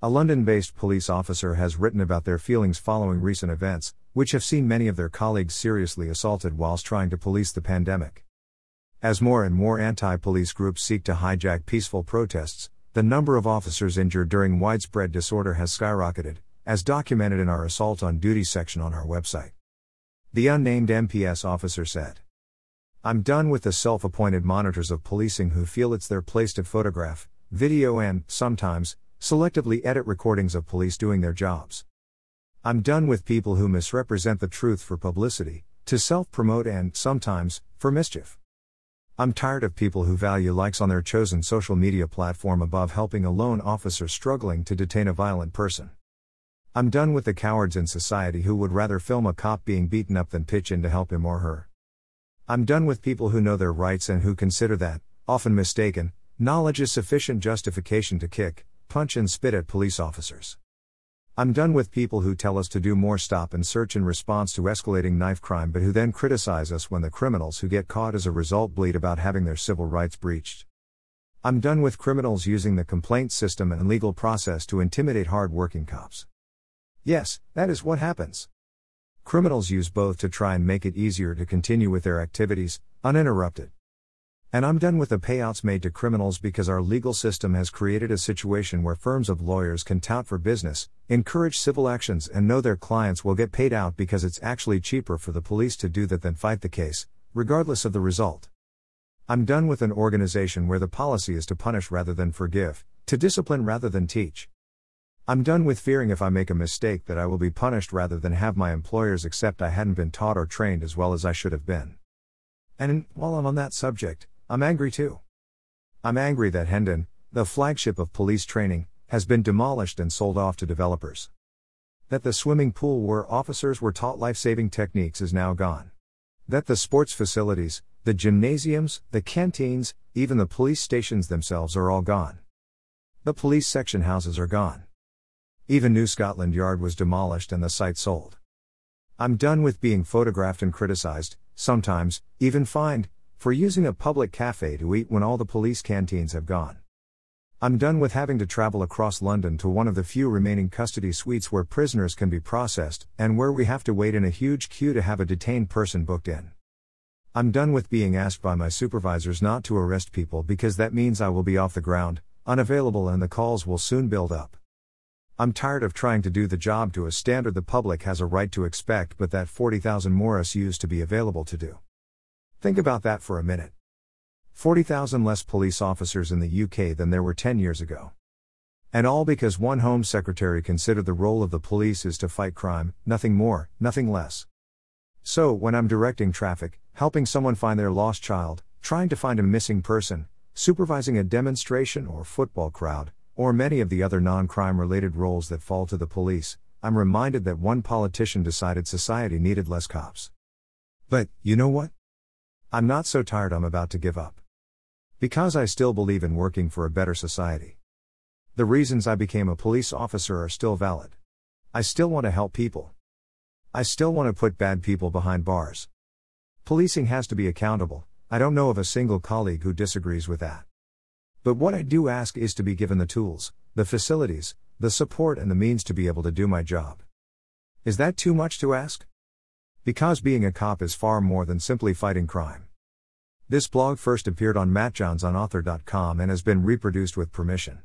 A London based police officer has written about their feelings following recent events, which have seen many of their colleagues seriously assaulted whilst trying to police the pandemic. As more and more anti police groups seek to hijack peaceful protests, the number of officers injured during widespread disorder has skyrocketed, as documented in our Assault on Duty section on our website. The unnamed MPS officer said. I'm done with the self appointed monitors of policing who feel it's their place to photograph, video, and, sometimes, selectively edit recordings of police doing their jobs. I'm done with people who misrepresent the truth for publicity, to self promote, and, sometimes, for mischief. I'm tired of people who value likes on their chosen social media platform above helping a lone officer struggling to detain a violent person. I'm done with the cowards in society who would rather film a cop being beaten up than pitch in to help him or her. I'm done with people who know their rights and who consider that, often mistaken, knowledge is sufficient justification to kick, punch, and spit at police officers. I'm done with people who tell us to do more stop and search in response to escalating knife crime but who then criticize us when the criminals who get caught as a result bleed about having their civil rights breached. I'm done with criminals using the complaint system and legal process to intimidate hard working cops. Yes, that is what happens. Criminals use both to try and make it easier to continue with their activities, uninterrupted. And I'm done with the payouts made to criminals because our legal system has created a situation where firms of lawyers can tout for business, encourage civil actions, and know their clients will get paid out because it's actually cheaper for the police to do that than fight the case, regardless of the result. I'm done with an organization where the policy is to punish rather than forgive, to discipline rather than teach. I'm done with fearing if I make a mistake that I will be punished rather than have my employers accept I hadn't been taught or trained as well as I should have been. And while I'm on that subject, I'm angry too. I'm angry that Hendon, the flagship of police training, has been demolished and sold off to developers. That the swimming pool where officers were taught life saving techniques is now gone. That the sports facilities, the gymnasiums, the canteens, even the police stations themselves are all gone. The police section houses are gone. Even New Scotland Yard was demolished and the site sold. I'm done with being photographed and criticized, sometimes, even fined, for using a public cafe to eat when all the police canteens have gone. I'm done with having to travel across London to one of the few remaining custody suites where prisoners can be processed, and where we have to wait in a huge queue to have a detained person booked in. I'm done with being asked by my supervisors not to arrest people because that means I will be off the ground, unavailable, and the calls will soon build up. I'm tired of trying to do the job to a standard the public has a right to expect but that 40,000 Morris used to be available to do. Think about that for a minute. 40,000 less police officers in the UK than there were 10 years ago. And all because one Home Secretary considered the role of the police is to fight crime, nothing more, nothing less. So, when I'm directing traffic, helping someone find their lost child, trying to find a missing person, supervising a demonstration or football crowd, or many of the other non crime related roles that fall to the police, I'm reminded that one politician decided society needed less cops. But, you know what? I'm not so tired I'm about to give up. Because I still believe in working for a better society. The reasons I became a police officer are still valid. I still want to help people. I still want to put bad people behind bars. Policing has to be accountable, I don't know of a single colleague who disagrees with that. But what I do ask is to be given the tools, the facilities, the support, and the means to be able to do my job. Is that too much to ask? Because being a cop is far more than simply fighting crime. This blog first appeared on mattjohnsonauthor.com and has been reproduced with permission.